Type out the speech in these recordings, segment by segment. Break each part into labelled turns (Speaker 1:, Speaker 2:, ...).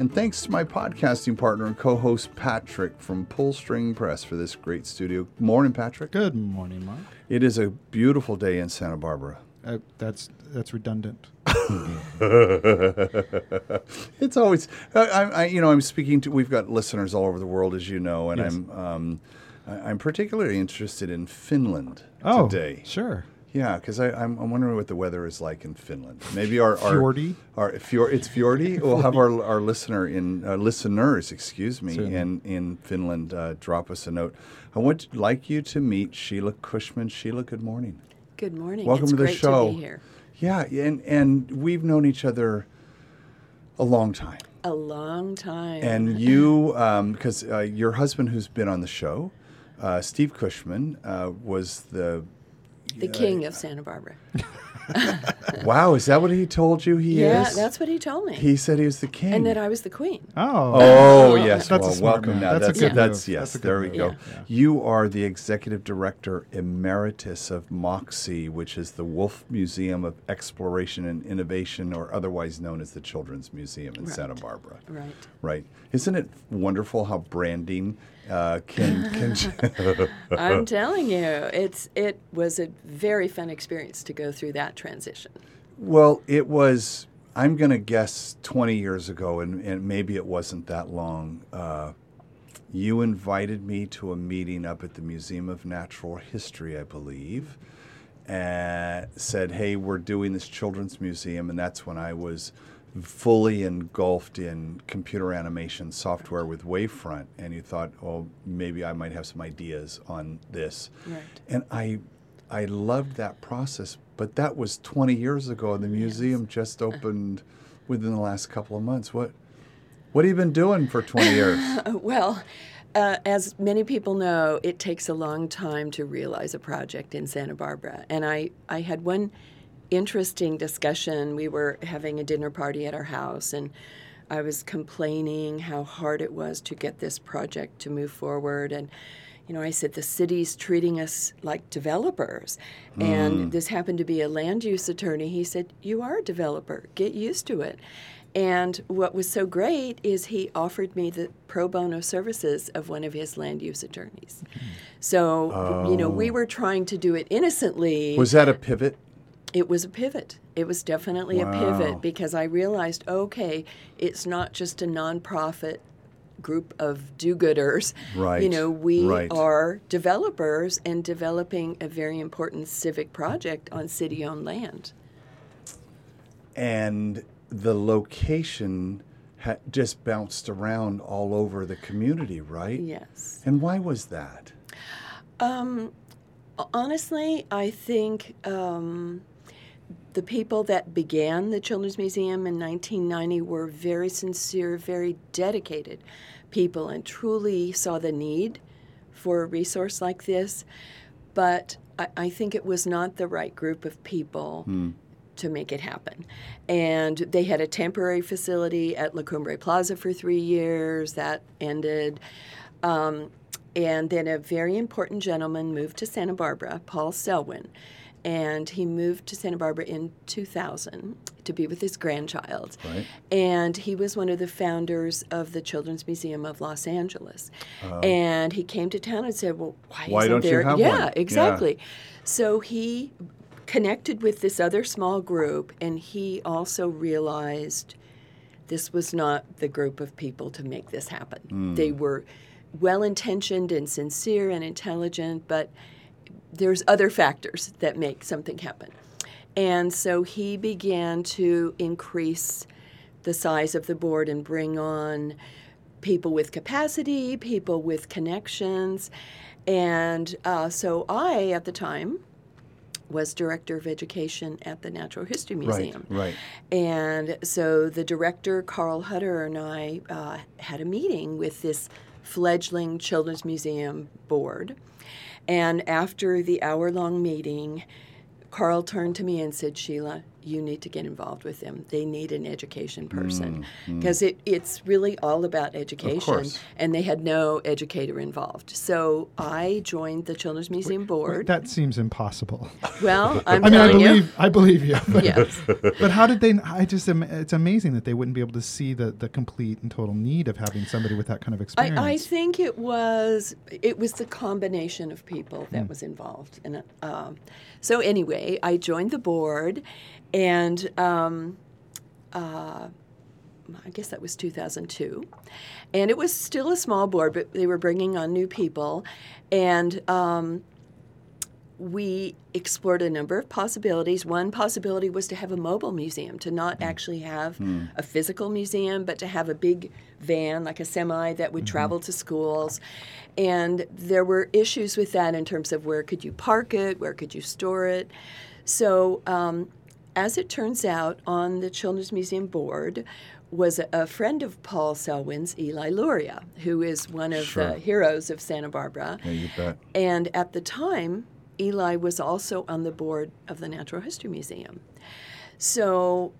Speaker 1: And thanks to my podcasting partner and co host Patrick from Pull String Press for this great studio. Morning, Patrick.
Speaker 2: Good morning, Mark.
Speaker 1: It is a beautiful day in Santa Barbara.
Speaker 2: Uh, that's that's redundant.
Speaker 1: it's always, I, I, you know, I'm speaking to, we've got listeners all over the world, as you know, and
Speaker 2: Yes.
Speaker 1: I'm, um, I'm particularly interested in Finland
Speaker 2: Oh,
Speaker 1: today.
Speaker 2: sure.
Speaker 1: Yeah, because I'm, I'm wondering what the weather is like in Finland. Maybe our our,
Speaker 2: Fjordy?
Speaker 1: our fjord, it's fjordy. We'll have our our listener in uh, listeners, excuse me,
Speaker 2: Certainly.
Speaker 1: in in Finland uh, drop us a note. I would like you to meet Sheila Cushman. Sheila, good morning.
Speaker 3: Good morning.
Speaker 1: Welcome
Speaker 3: it's
Speaker 1: to the show.
Speaker 3: To be here.
Speaker 1: Yeah, and and we've known each other a long time.
Speaker 3: A long time.
Speaker 1: And you, because uh, your husband, who's been on the show, uh, Steve Cushman, uh, was the.
Speaker 3: The king of Santa Barbara.
Speaker 1: Wow, is that what he told you he
Speaker 3: yeah,
Speaker 1: is?
Speaker 3: Yeah, that's what he told me.
Speaker 1: He said he was the king.
Speaker 3: and that I was the queen.
Speaker 2: Oh.
Speaker 1: Oh yes,
Speaker 2: That's a
Speaker 1: well,
Speaker 2: smart
Speaker 1: welcome now.
Speaker 2: That's a
Speaker 1: That's
Speaker 2: good
Speaker 1: that's,
Speaker 2: move.
Speaker 1: yes.
Speaker 2: That's a good
Speaker 1: there we go.
Speaker 2: Yeah.
Speaker 1: You are the executive director emeritus of MOXI, which is the Wolf Museum of Exploration and Innovation, or otherwise known as the Children's Museum in Santa Barbara.
Speaker 3: Right.
Speaker 1: Right? Isn't it wonderful how branding uh, can can?
Speaker 3: I'm telling you, it's it was a very fun experience to go through that transition.
Speaker 1: Well, it was, I'm going to guess 20 years ago, and, and maybe it wasn't that long. Uh, you invited me to a meeting up at the Museum of Natural History, I believe, and said, hey, we're doing this children's museum. And that's when I was fully engulfed in computer animation software with Wavefront. And you thought, oh, maybe I might have some ideas on this.
Speaker 3: Right.
Speaker 1: And I, I loved that process, but that was 20 years ago, the museum just opened within the last couple of months. What, what have you been doing for 20 years?
Speaker 3: Well, uh, as many people know, it takes a long time to realize a project in Santa Barbara. And I, I had one interesting discussion. We were having a dinner party at our house, and I was complaining how hard it was to get this project to move forward. And, you know, I said, the city's treating us like developers. And mm. this happened to be a land use attorney. He said, You are a developer, get used to it. And what was so great is he offered me the pro bono services of one of his land use attorneys. So, you know, we oh. were trying to do it innocently.
Speaker 1: Was that a pivot?
Speaker 3: It was a pivot. It was definitely a pivot because I realized, okay, it's not just a nonprofit group of do-gooders.
Speaker 1: Right,
Speaker 3: You know, we
Speaker 1: right.
Speaker 3: are developers and developing a very important civic project on city-owned land.
Speaker 1: And the location ha- just bounced around all over the community, right?
Speaker 3: Yes.
Speaker 1: And why was that?
Speaker 3: Um, Honestly, I think um, the people that began the Children's Museum in 1990 were very sincere, very dedicated people, and truly saw the need for a resource like this. But I, I think it was not the right group of people to make it happen. And they had a temporary facility at La Cumbre Plaza for three years. That ended. Um, and then a very important gentleman moved to Santa Barbara, Paul Selwyn. And he moved to Santa Barbara in 2000 to be with his grandchild.
Speaker 1: Right.
Speaker 3: And he was one of the founders of the Children's Museum of Los Angeles. Uh, and he came to town and said, Well, why,
Speaker 1: Why
Speaker 3: isn't
Speaker 1: don't you
Speaker 3: there? yeah,
Speaker 1: one? Yeah.
Speaker 3: exactly. So he connected with this other small group, and he also realized this was not the group of people to make this happen. Hmm. They were well intentioned and sincere and intelligent, but there's other factors that make something happen. And so he began to increase the size of the board and bring on people with capacity, people with connections. And uh, so I, at the time, was director of education at the Natural History
Speaker 1: Right,
Speaker 3: Museum.
Speaker 1: right.
Speaker 3: And so the director, Carl Hutter, and I uh, had a meeting with this fledgling Children's Museum board. And after the hour long meeting, Carl turned to me and said, Sheila, you need to get involved with them. They need an education mm, person mm. because it, it's really all about education, and they had no educator involved. So I joined the Children's Museum board.
Speaker 2: That seems impossible.
Speaker 3: well, I'm
Speaker 2: I mean, I believe I believe you.
Speaker 3: you.
Speaker 2: But,
Speaker 3: yes.
Speaker 2: but how did they? I just am- it's amazing that they wouldn't be able to see the the complete and total need of having somebody with that kind of experience.
Speaker 3: I, I think it was it was the combination of people that hmm. was involved. And um, so anyway, I joined the board, and um, uh, I guess that was 2002, and it was still a small board, but they were bringing on new people, and. Um, we explored a number of possibilities. One possibility was to have a mobile museum, to not actually have a physical museum, but to have a big van, like a semi, that would travel to schools. And there were issues with that in terms of where could you park it, where could you store it. So, um, as it turns out, on the Children's Museum board was a, friend of Paul Selwyn's, Eli Luria, who is one of
Speaker 1: Sure.
Speaker 3: the heroes of Santa Barbara.
Speaker 1: Yeah, you bet.
Speaker 3: And at the time, Eli was also on the board of the Natural History Museum. So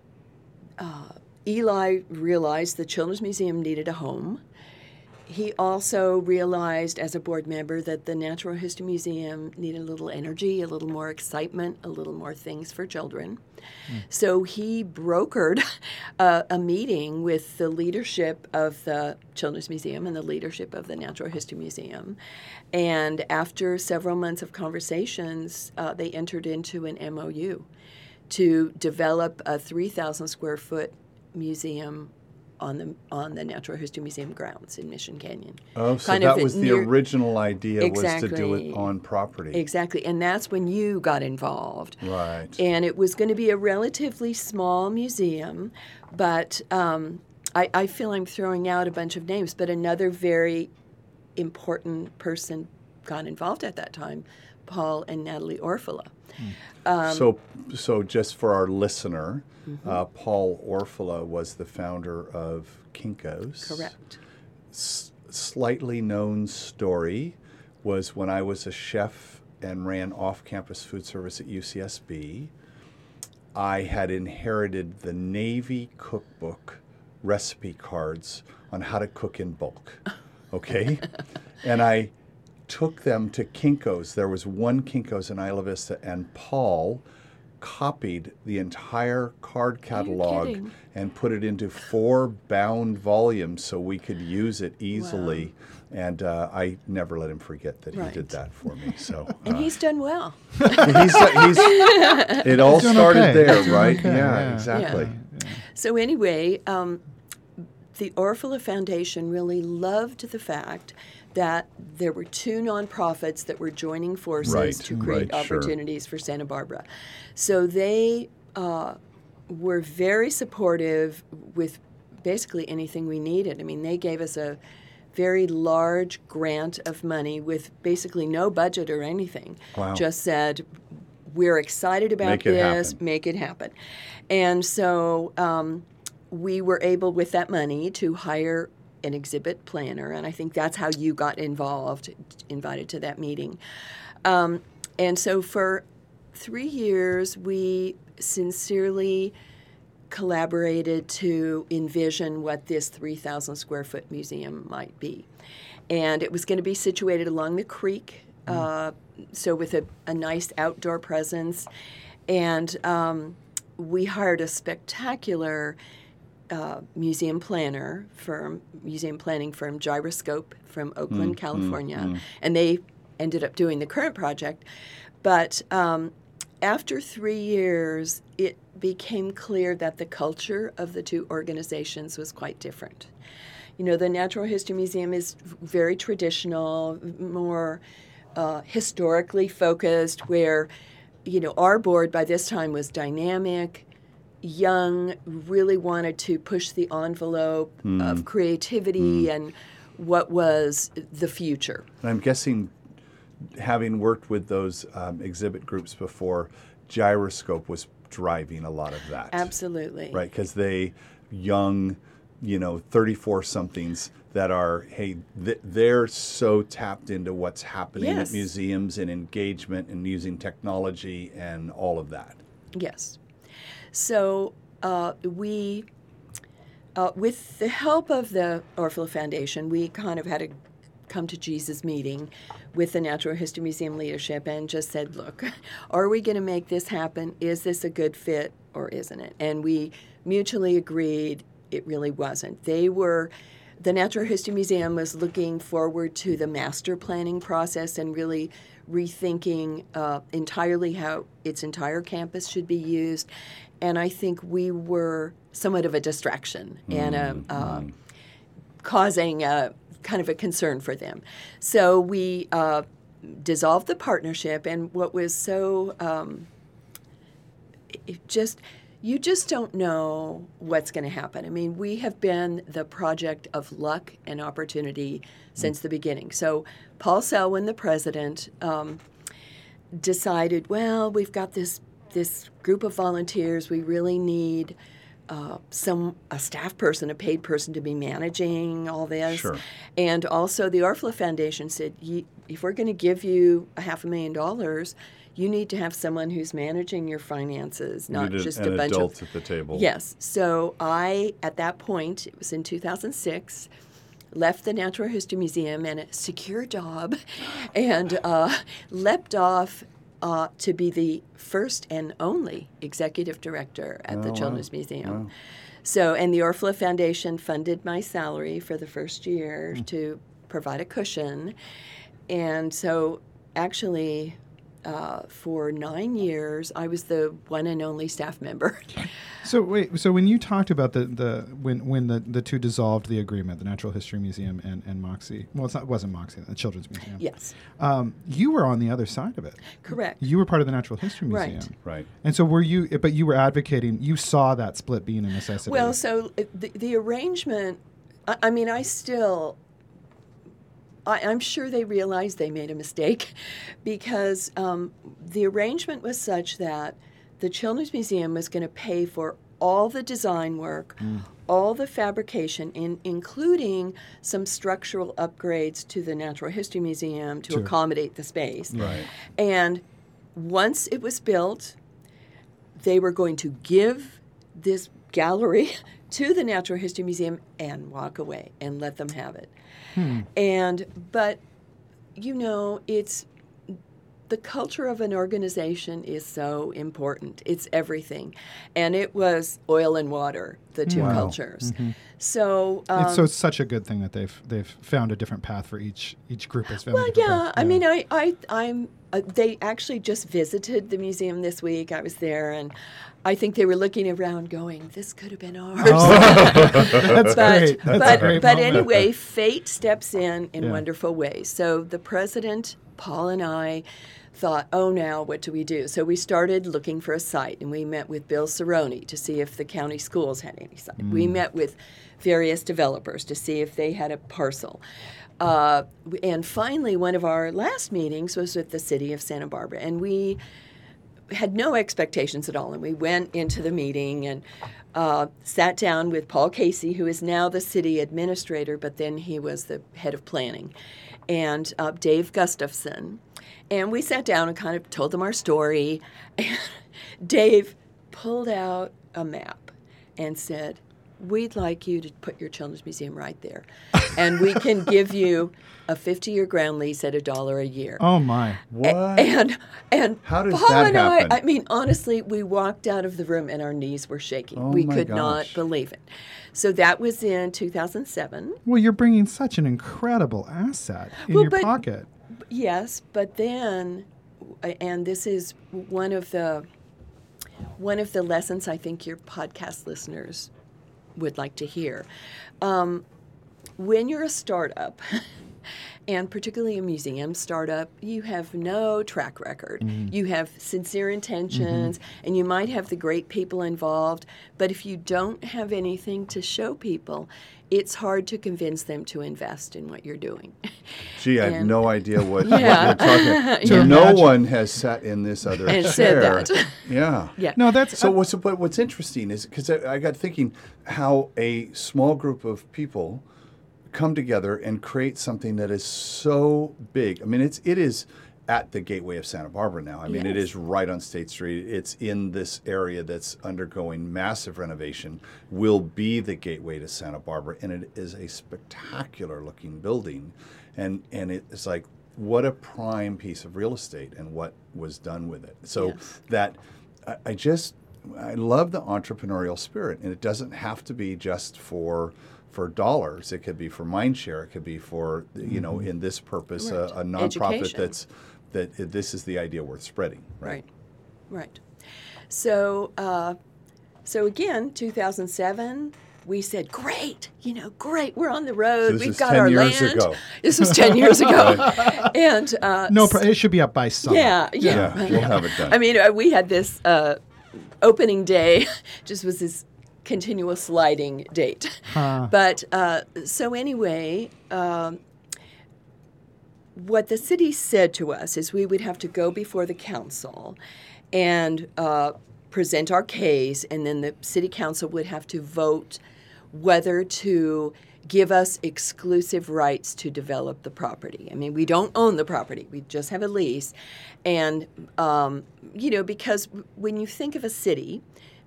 Speaker 3: uh, Eli realized the Children's Museum needed a home. He also realized as a board member that the Natural History Museum needed a little energy, a little more excitement, a little more things for children. So he brokered a, a meeting with the leadership of the Children's Museum and the leadership of the Natural History Museum. And after several months of conversations, uh, they entered into an MOU to develop a 3,000 square foot museum on the on the Natural History Museum grounds in Mission Canyon.
Speaker 1: Oh, so
Speaker 3: Kind
Speaker 1: that was the
Speaker 3: near-
Speaker 1: original idea was to do it on property.
Speaker 3: Exactly, and that's when you got involved.
Speaker 1: Right.
Speaker 3: And it was going to be a relatively small museum, but um, I, I feel I'm throwing out a bunch of names, but another very important person got involved at that time, Paul and Natalie Orfalea. Um,
Speaker 1: so, so just for our listener,
Speaker 3: Mm-hmm.
Speaker 1: uh, Paul Orfalea was the founder of Kinko's.
Speaker 3: Correct.
Speaker 1: S- slightly known story was when I was a chef and ran off-campus food service at UCSB. I had inherited the Navy cookbook recipe cards on how to cook in bulk. Okay? and I took them to Kinko's. There was one Kinko's in Isla Vista, and Paul copied the entire card catalog and put it into four bound volumes so we could use it easily. And uh, I never let him forget that he did that for me. So
Speaker 3: And
Speaker 1: uh,
Speaker 3: he's done well.
Speaker 1: he's, he's, it all
Speaker 2: doing
Speaker 1: started
Speaker 2: okay.
Speaker 1: there, right?
Speaker 2: okay,
Speaker 1: yeah,
Speaker 2: yeah.
Speaker 1: exactly.
Speaker 3: So anyway, um, the Orfalea Foundation really loved the fact that there were two nonprofits that were joining forces
Speaker 1: Right,
Speaker 3: to create
Speaker 1: right, sure.
Speaker 3: opportunities for Santa Barbara. So they uh, were very supportive with basically anything we needed. I mean, they gave us a very large grant of money with basically no budget or anything.
Speaker 1: Wow.
Speaker 3: Just said, we're excited about
Speaker 1: Make
Speaker 3: this,
Speaker 1: happen."
Speaker 3: make it happen. And so um, we were able, with that money, to hire an exhibit planner, and I think that's how you got involved, invited to that meeting. Um, and so for three years, we sincerely collaborated to envision what this 3,000 square foot museum might be. And it was going to be situated along the creek, uh, so with a, a nice outdoor presence. And um, we hired a spectacular uh, museum planner firm, museum planning firm, Gyroscope from Oakland, California, and they ended up doing the current project. But um, after three years, it became clear that the culture of the two organizations was quite different. You know, the Natural History Museum is very traditional, more uh, historically focused, where, you know, our board by this time was dynamic, young, really wanted to push the envelope of creativity and what was the future.
Speaker 1: And I'm guessing having worked with those um, exhibit groups before, Gyroscope was driving a lot of that.
Speaker 3: Absolutely.
Speaker 1: Right, because they young, you know, 34 somethings that are, hey, th- they're so tapped into what's happening
Speaker 3: Yes.
Speaker 1: at museums and engagement and using technology and all of that.
Speaker 3: Yes. So uh, we, uh, with the help of the Orfalea Foundation, we kind of had a come to Jesus meeting with the Natural History Museum leadership and just said, look, are we going to make this happen? Is this a good fit or isn't it? And we mutually agreed it really wasn't. They were. The Natural History Museum was looking forward to the master planning process and really rethinking uh, entirely how its entire campus should be used. And I think we were somewhat of a distraction and a, uh, causing a, kind of a concern for them. So we uh, dissolved the partnership, and what was so um, it just you just don't know what's going to happen. I mean, we have been the project of luck and opportunity since the beginning. So, Paul Selwyn, the president, um, decided, well, we've got this this group of volunteers. We really need uh, some a staff person, a paid person to be managing all this.
Speaker 1: Sure.
Speaker 3: And also, the Orfalea Foundation said, "Ye- if we're going to give you a half a million dollars, you need to have someone who's managing your finances, not just
Speaker 1: an
Speaker 3: a bunch
Speaker 1: adult
Speaker 3: of
Speaker 1: at the table.
Speaker 3: Yes. So I, at that point, it was in 2006, left the Natural History Museum and a secure job and uh, leapt off uh, to be the first and only executive director at the
Speaker 1: Oh, wow.
Speaker 3: Children's Museum.
Speaker 1: Wow.
Speaker 3: So, and the Orfalea Foundation funded my salary for the first year to provide a cushion. And so, actually, uh, for nine years, I was the one and only staff member.
Speaker 2: So wait, so when you talked about the, the when when the, the two dissolved the agreement, the Natural History Museum and, and MOXI. Well, it's not, it wasn't MOXI, the Children's Museum.
Speaker 3: yes,
Speaker 2: Um, you were on the other side of it.
Speaker 3: correct.
Speaker 2: You were part of the Natural History Museum.
Speaker 1: Right. Right.
Speaker 2: And so were you? But you were advocating. You saw that split being a necessity.
Speaker 3: Well, so uh, the, the arrangement, I, I mean, I still, I, I'm sure they realized they made a mistake because um, the arrangement was such that the Children's Museum was going to pay for all the design work, all the fabrication, in, including some structural upgrades to the Natural History Museum to
Speaker 2: Sure.
Speaker 3: accommodate the space.
Speaker 1: Right.
Speaker 3: And once it was built, they were going to give this gallery to the Natural History Museum and walk away and let them have it. Hmm. And, but, you know, it's the culture of an organization is so important. It's everything. And it was oil and water, the two
Speaker 2: Wow.
Speaker 3: cultures. So, um,
Speaker 2: it's, so it's such a good thing that they've they've found a different path for each each group has found. a
Speaker 3: Well,
Speaker 2: different
Speaker 3: yeah. I mean, I, I, I'm. Uh, they actually just visited the museum this week. I was there, and I think they were looking around, going, "This could have been ours."
Speaker 2: that's
Speaker 3: but
Speaker 2: great. That's
Speaker 3: but,
Speaker 2: great
Speaker 3: but anyway, fate steps in in
Speaker 2: Yeah.
Speaker 3: wonderful ways. So the president, Paul, and I thought, "Oh, now what do we do?" So we started looking for a site, and we met with Bill Cirone to see if the county schools had any site. We
Speaker 2: Mm.
Speaker 3: met with various developers to see if they had a parcel. Uh, and finally, one of our last meetings was with the city of Santa Barbara, and we had no expectations at all. And we went into the meeting and uh, sat down with Paul Casey, who is now the city administrator, but then he was the head of planning, and uh, Dave Gustafson. And we sat down and kind of told them our story. And Dave pulled out a map and said, We'd like you to put your children's museum right there. And we can give you a 50 year ground lease at a dollar a year.
Speaker 2: Oh my.
Speaker 1: What?
Speaker 3: And and
Speaker 1: How does
Speaker 3: Paul
Speaker 1: that
Speaker 3: and
Speaker 1: happen?
Speaker 3: I, I mean, honestly, we walked out of the room and our knees were shaking.
Speaker 1: Oh
Speaker 3: we could not believe it. So that was in 2007.
Speaker 2: Well, you're bringing such an incredible asset in
Speaker 3: Well,
Speaker 2: your pocket.
Speaker 3: Yes, but then, and this is one of the one of the lessons I think your podcast listeners would like to hear. Um, when you're a startup And particularly a museum startup, you have no track record. Mm-hmm. You have sincere intentions, mm-hmm. and you might have the great people involved, but if you don't have anything to show people, it's hard to convince them to invest in what you're doing.
Speaker 1: Gee, I have no idea what,
Speaker 3: Yeah.
Speaker 1: what you're talking about.
Speaker 2: To
Speaker 1: no
Speaker 2: imagine-
Speaker 1: one has sat in this other
Speaker 3: And
Speaker 1: chair.
Speaker 3: said that.
Speaker 1: Yeah.
Speaker 3: yeah.
Speaker 2: No, that's
Speaker 1: So uh, what's but what's interesting is because I, I got thinking how a small group of people come together and create something that is so big. I mean, it's it is at the gateway of Santa Barbara now. I mean, it
Speaker 3: Yes.
Speaker 1: is right on State Street. It's in this area that's undergoing massive renovation. Will be the gateway to Santa Barbara, and it is a spectacular looking building, and and it's like what a prime piece of real estate and what was done with it. So
Speaker 3: Yes.
Speaker 1: that I, I just I love the entrepreneurial spirit, and it doesn't have to be just for for dollars. It could be for mind share. It could be for you know in this purpose
Speaker 3: Right.
Speaker 1: a, a nonprofit
Speaker 3: Education.
Speaker 1: that's that uh, this is the idea worth spreading. Right.
Speaker 3: Right, right. So, uh, so again, 2007, we said, "Great, you know, great. We're on the road.
Speaker 1: this
Speaker 3: We've got
Speaker 1: 10
Speaker 3: our
Speaker 1: years
Speaker 3: land."
Speaker 1: ago.
Speaker 3: This was 10 years ago, and uh,
Speaker 2: no. It should be up by summer.
Speaker 3: yeah, yeah,
Speaker 1: Yeah, we'll have it done.
Speaker 3: I mean, uh, we had this uh, opening day, just was this continual sliding date.
Speaker 2: Huh.
Speaker 3: But uh, so anyway, um, what the city said to us is we would have to go before the council and uh, present our case, and then the city council would have to vote whether to give us exclusive rights to develop the property. I mean, we don't own the property; we just have a lease, and um, you know, because when you think of a city,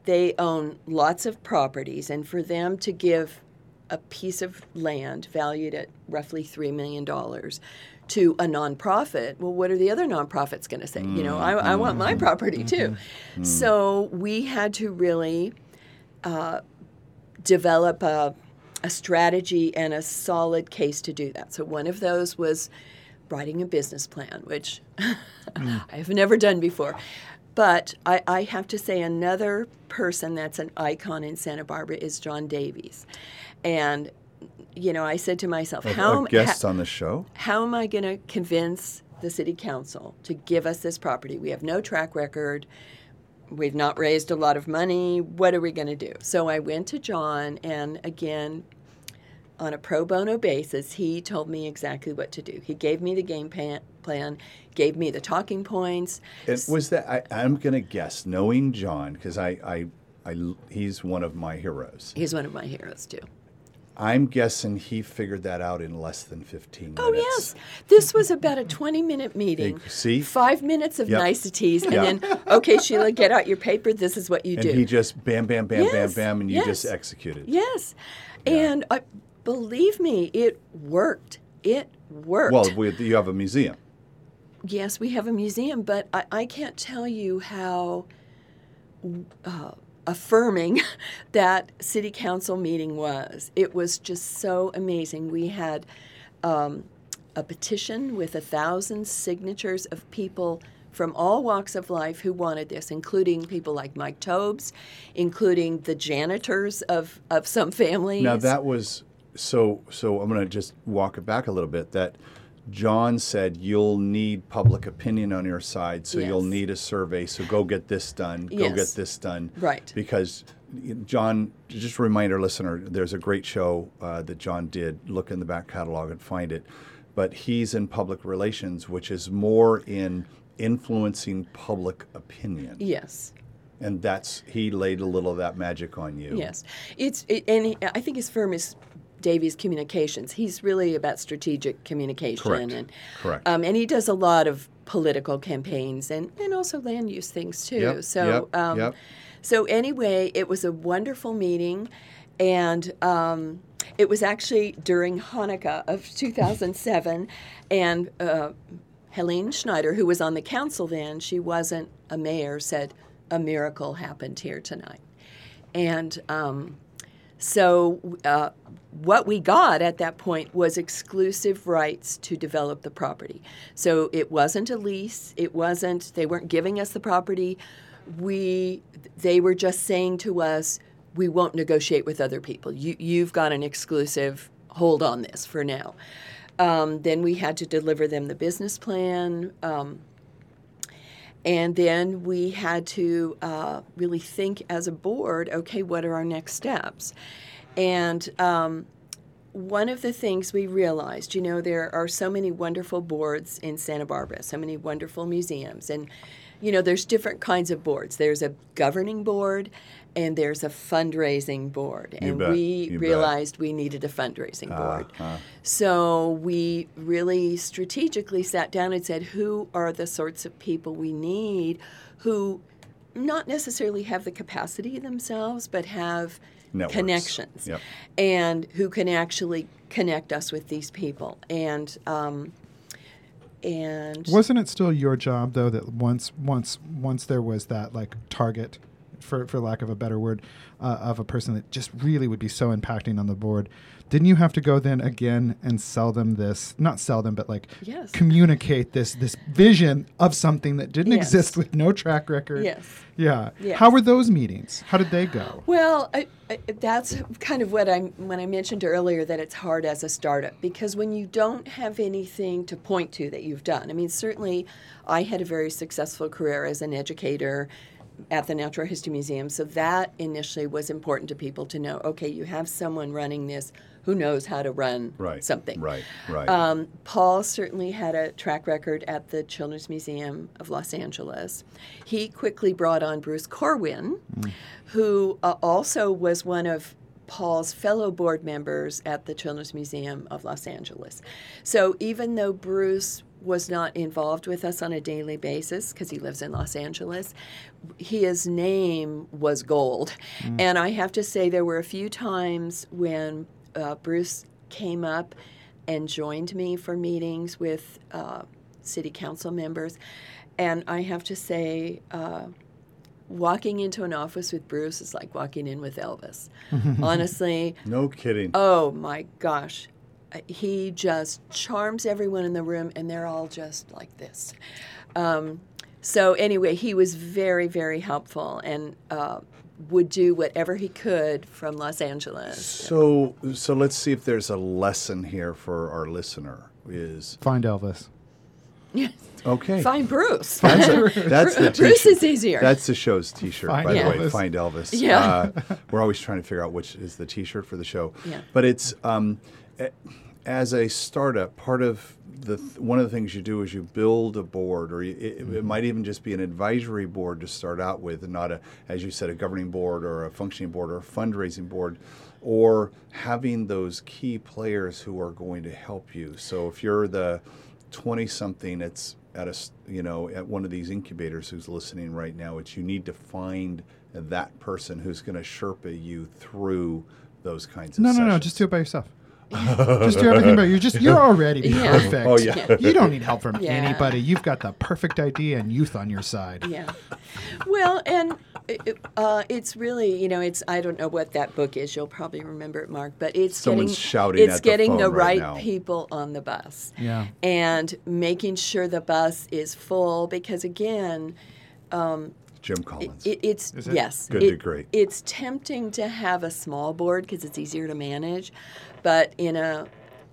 Speaker 3: they own lots of properties, and for them to give a piece of land valued at roughly $3 million to a nonprofit, well, what are the other nonprofits going to say? You know, I, I mm-hmm. want my mm-hmm. property too. Mm-hmm. So we had to really uh, develop a, a strategy and a solid case to do that. So one of those was writing a business plan, which mm. I have never done before. But I, I have to say, another person that's an icon in Santa Barbara is John Davies. And, you know, I said to myself,
Speaker 1: A-
Speaker 3: how,
Speaker 1: a
Speaker 3: am-
Speaker 1: guest
Speaker 3: ha-
Speaker 1: on the show.
Speaker 3: how am I going to convince the city council to give us this property? We have no track record. We've not raised a lot of money. What are we going to do? So I went to John, and again, on a pro bono basis, he told me exactly what to do. He gave me the game pan- plan, gave me the talking points.
Speaker 1: It was that I, I'm going to guess, knowing John, because I, I, I, he's one of my heroes.
Speaker 3: He's one of my heroes, too.
Speaker 1: I'm guessing he figured that out in less than 15 minutes.
Speaker 3: Oh, yes. This was about a 20 minute meeting.
Speaker 1: Big- see?
Speaker 3: Five minutes of
Speaker 1: Yep.
Speaker 3: niceties, and
Speaker 1: Yeah.
Speaker 3: then, okay, Sheila, get out your paper. This is what you
Speaker 1: And
Speaker 3: do.
Speaker 1: he just bam, bam, bam,
Speaker 3: Yes,
Speaker 1: bam, bam, and you just
Speaker 3: yes.
Speaker 1: executed.
Speaker 3: Yes. And uh, believe me, it worked. It worked.
Speaker 1: Well, we, you have a museum.
Speaker 3: yes, we have a museum, but I, I can't tell you how uh, affirming that city council meeting was. It was just so amazing. We had um, a petition with a thousand signatures of people from all walks of life who wanted this, including people like Mike Towbes, including the janitors of, of some families.
Speaker 1: Now that was so. So I'm going to just walk it back a little bit. That John said you'll need public opinion on your side, so you'll need a survey. So go get this done. Go get this done.
Speaker 3: Right.
Speaker 1: Because John, just a reminder, listener, there's a great show uh, that John did. Look in the back catalog and find it. But he's in public relations, which is more in influencing public opinion.
Speaker 3: Yes.
Speaker 1: And that's he laid a little of that magic on you.
Speaker 3: Yes, it's it, and he, I think his firm is Davies Communications. He's really about strategic communication,
Speaker 1: Correct.
Speaker 3: and
Speaker 1: Correct.
Speaker 3: Um, and he does a lot of political campaigns and and also land use things too.
Speaker 1: Yep,
Speaker 3: so
Speaker 1: yep,
Speaker 3: um,
Speaker 1: yep.
Speaker 3: so anyway, it was a wonderful meeting, and. Um, it was actually during Hanukkah of 2007, and uh, Helene Schneider, who was on the council then, she wasn't a mayor, said, A miracle happened here tonight. And um, so, uh, what we got at that point was exclusive rights to develop the property. So, it wasn't a lease, it wasn't, they weren't giving us the property. We, they were just saying to us, we won't negotiate with other people. You, you've got an exclusive hold on this for now. Um, then we had to deliver them the business plan. Um, and then we had to uh, really think as a board okay, what are our next steps? And um, one of the things we realized, you know, there are so many wonderful boards in Santa Barbara, so many wonderful museums, and you know, there's different kinds of boards. There's a governing board, and there's a fundraising board,
Speaker 1: You
Speaker 3: and
Speaker 1: bet.
Speaker 3: we
Speaker 1: You bet.
Speaker 3: realized we needed a fundraising board.
Speaker 1: uh.
Speaker 3: So we really strategically sat down and said, who are the sorts of people we need who not necessarily have the capacity themselves, but have
Speaker 1: Networks.
Speaker 3: connections
Speaker 1: Yep.
Speaker 3: and who can actually connect us with these people. And um, and
Speaker 2: Wasn't it still your job though that once once once there was that like target, for for lack of a better word, uh, of a person that just really would be so impacting on the board? Didn't you have to go then again and sell them this? Not sell them, but like
Speaker 3: Yes.
Speaker 2: communicate this this vision of something that didn't
Speaker 3: Yes.
Speaker 2: exist with no track record.
Speaker 3: Yes.
Speaker 2: Yeah.
Speaker 3: Yes.
Speaker 2: How were those meetings? How did they go?
Speaker 3: Well, I, I, that's kind of what I when I mentioned earlier that it's hard as a startup because when you don't have anything to point to that you've done. I mean, certainly, I had a very successful career as an educator at the Natural History Museum, so that initially was important to people to know. Okay, you have someone running this who knows how to run
Speaker 1: Right.
Speaker 3: something.
Speaker 1: Right. Right.
Speaker 3: Um, Paul certainly had a track record at the Children's Museum of Los Angeles. He quickly brought on Bruce Corwin, who uh, also was one of Paul's fellow board members at the Children's Museum of Los Angeles. So even though Bruce was not involved with us on a daily basis because he lives in Los Angeles, his name was gold. And I have to say, there were a few times when uh, Bruce came up and joined me for meetings with uh, city council members. And I have to say, uh, walking into an office with Bruce is like walking in with Elvis. Honestly,
Speaker 1: no kidding.
Speaker 3: oh my gosh. He just charms everyone in the room, and they're all just like this. Um, so, anyway, he was very, very helpful and uh, would do whatever he could from Los Angeles.
Speaker 1: So, so let's see if there's a lesson here for our listener. Is
Speaker 2: Find Elvis. Yes.
Speaker 1: Okay.
Speaker 3: Find Bruce.
Speaker 1: That's, a- that's the
Speaker 3: Bruce
Speaker 1: t-shirt.
Speaker 3: is easier.
Speaker 1: That's the show's T-shirt,
Speaker 2: Find
Speaker 1: by the way. Find Elvis.
Speaker 3: Yeah.
Speaker 1: Uh, we're always trying to figure out which is the T-shirt for the show.
Speaker 3: Yeah.
Speaker 1: But it's um, a- as a startup, part of the th- one of the things you do is you build a board, or you, it,
Speaker 2: Mm-hmm.
Speaker 1: it might even just be an advisory board to start out with, and not a, as you said, a governing board or a functioning board or a fundraising board, or having those key players who are going to help you. So if you're the 20 something that's at a you know at one of these incubators who's listening right now it's you need to find that person who's going to sherpa you through those kinds of
Speaker 2: No, no, no. Just do it by yourself. Just do everything by you're Just you're already
Speaker 3: Yeah.
Speaker 2: perfect.
Speaker 1: Oh, yeah.
Speaker 2: You don't need help from
Speaker 3: Yeah.
Speaker 2: anybody. You've got the perfect idea and youth on your side.
Speaker 3: yeah. Well, and uh, it's really, you know, it's I don't know what that book is. You'll probably remember it, Mark, but it's
Speaker 1: Someone's
Speaker 3: getting
Speaker 1: shouting
Speaker 3: it's
Speaker 1: at the
Speaker 3: getting
Speaker 1: phone
Speaker 3: the
Speaker 1: right
Speaker 3: right
Speaker 1: now.
Speaker 3: people on the bus.
Speaker 2: Yeah.
Speaker 3: And making sure the bus is full because again,
Speaker 1: jim collins
Speaker 3: it, it's
Speaker 2: it?
Speaker 3: yes,
Speaker 1: Good
Speaker 3: it-
Speaker 1: to great.
Speaker 3: It's tempting to have a small board because it's easier to manage, but in a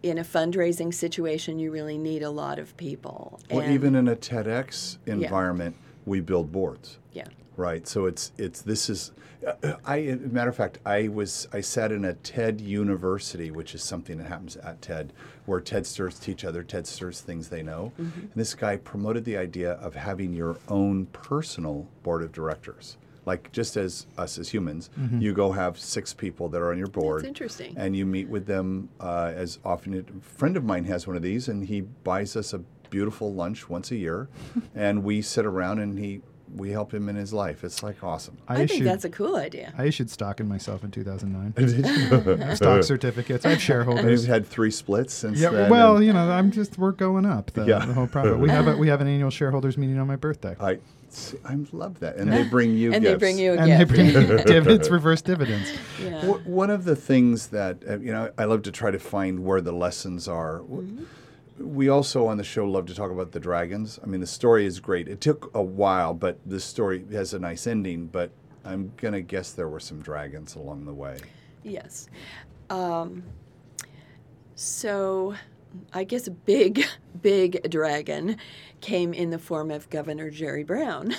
Speaker 3: in a fundraising situation, you really need a lot of people.
Speaker 1: well
Speaker 3: And-
Speaker 1: even in a tedx environment we build boards.
Speaker 3: Yeah.
Speaker 1: right? So it's it's this is uh, i matter of fact i was i sat in a ted university which is something that happens at ted where tedsters teach other tedsters things they know. And this guy promoted the idea of having your own personal board of directors like just as us as humans you go have six people that are on your board
Speaker 3: interesting.
Speaker 1: and you meet with them uh, as often a friend of mine has one of these and he buys us a beautiful lunch once a year and we sit around and he we help him in his life it's like awesome
Speaker 3: I,
Speaker 2: I,
Speaker 3: think that's a cool idea.
Speaker 2: I issued stock in myself in 2009. Stock certificates. I have shareholders.
Speaker 1: We've
Speaker 2: shareholders.
Speaker 1: had three splits since
Speaker 2: Yeah,
Speaker 1: then.
Speaker 2: well,
Speaker 1: and
Speaker 2: you know, I'm just we're going up the,
Speaker 1: Yeah.
Speaker 2: the whole profit. We have a, we have an annual shareholders meeting on my birthday,
Speaker 1: I, see, I love that, and they bring you
Speaker 3: and
Speaker 1: gifts.
Speaker 3: they bring you a
Speaker 2: and they
Speaker 3: gift.
Speaker 2: bring dividends, reverse dividends.
Speaker 3: yeah.
Speaker 1: W- One of the things that uh, you know, I love to try to find where the lessons are.
Speaker 3: Mm-hmm.
Speaker 1: We also on the show love to talk about the dragons. I mean, the story is great. It took a while, but the story has a nice ending. But I'm gonna guess there were some dragons along the way.
Speaker 3: Yes. Um, so I guess a big, big dragon came in the form of Governor Jerry Brown.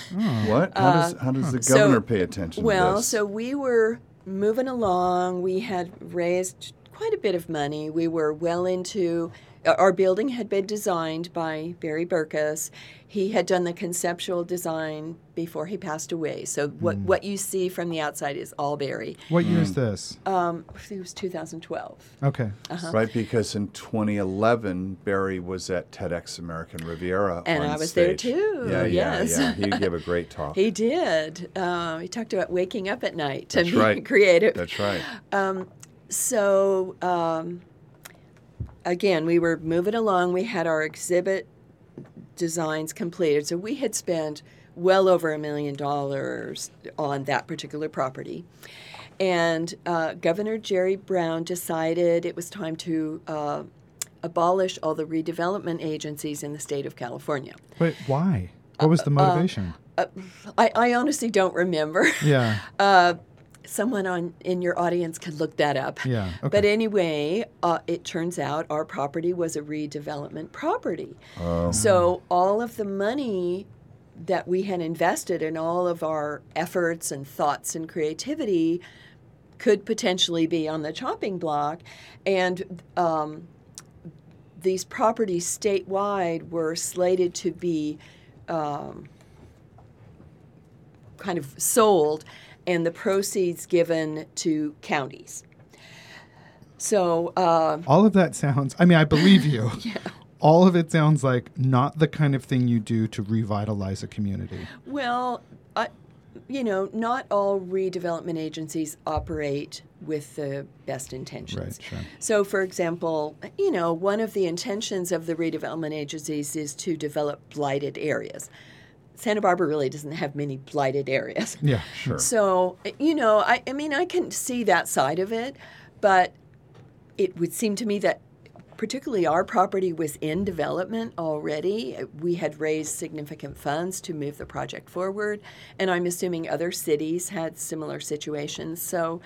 Speaker 1: What? How does how does the
Speaker 3: Uh, so-
Speaker 1: governor pay attention
Speaker 3: Well,
Speaker 1: to this?
Speaker 3: Well, so we were moving along. We had raised quite a bit of money. We were well into uh, our building had been designed by Barry Berkus. He had done the conceptual design before he passed away. So what
Speaker 1: Hmm.
Speaker 3: what you see from the outside is all Barry.
Speaker 2: What year
Speaker 1: Mm.
Speaker 2: is this?
Speaker 3: Um, I think it was 2012.
Speaker 2: Okay.
Speaker 3: Uh-huh.
Speaker 1: Right, because in 2011, Barry was at TEDx American Riviera.
Speaker 3: And
Speaker 1: on
Speaker 3: I was there too,
Speaker 1: Yeah, yeah,
Speaker 3: yes.
Speaker 1: yeah. He gave a great talk.
Speaker 3: He did. Uh, he talked about waking up at night and
Speaker 1: That's
Speaker 3: being
Speaker 1: right.
Speaker 3: creative.
Speaker 1: That's right.
Speaker 3: So, um, again, we were moving along. We had our exhibit designs completed. So, we had spent well over a million dollars on that particular property. And uh, Governor Jerry Brown decided it was time to uh, abolish all the redevelopment agencies in the state of California.
Speaker 2: Wait, why? What was the
Speaker 3: Uh,
Speaker 2: motivation?
Speaker 3: I, I honestly don't remember.
Speaker 2: yeah.
Speaker 3: Someone on in your audience could look that up.
Speaker 2: Yeah, okay.
Speaker 3: But anyway, uh, it turns out our property was a redevelopment property.
Speaker 1: Oh.
Speaker 3: So all of the money that we had invested in all of our efforts and thoughts and creativity could potentially be on the chopping block, and um, these properties statewide were slated to be um, kind of sold and the proceeds given to counties. So, uh,
Speaker 2: All of that sounds, I mean, I believe you. yeah. All of it sounds like not the kind of thing you do to revitalize a community.
Speaker 3: well, I, you know, not all redevelopment agencies operate with the best intentions.
Speaker 2: Right, sure.
Speaker 3: So, for example, you know, one of the intentions of the redevelopment agencies is to develop blighted areas. Santa Barbara really doesn't have many blighted areas.
Speaker 2: Yeah.
Speaker 1: Sure.
Speaker 3: So, you know, I, I mean, I can see that side of it, but it would seem to me that particularly our property was in development already. We had raised significant funds to move the project forward, and I'm assuming other cities had similar situations. So,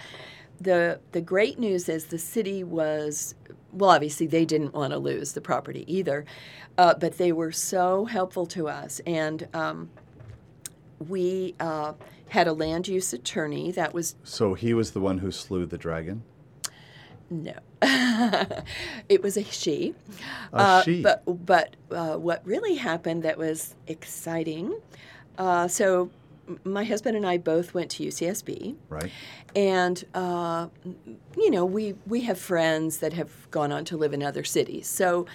Speaker 3: the the great news is the city was well obviously they didn't want to lose the property either uh, but they were so helpful to us and um, we uh, had a land use attorney that was
Speaker 1: So he was the one who slew the dragon.
Speaker 3: no it was a she
Speaker 1: A
Speaker 3: Uh,
Speaker 1: she.
Speaker 3: but but uh, what really happened that was exciting uh, so my husband and I both went to UCSB
Speaker 1: Right.
Speaker 3: and uh, you know we we have friends that have gone on to live in other cities. So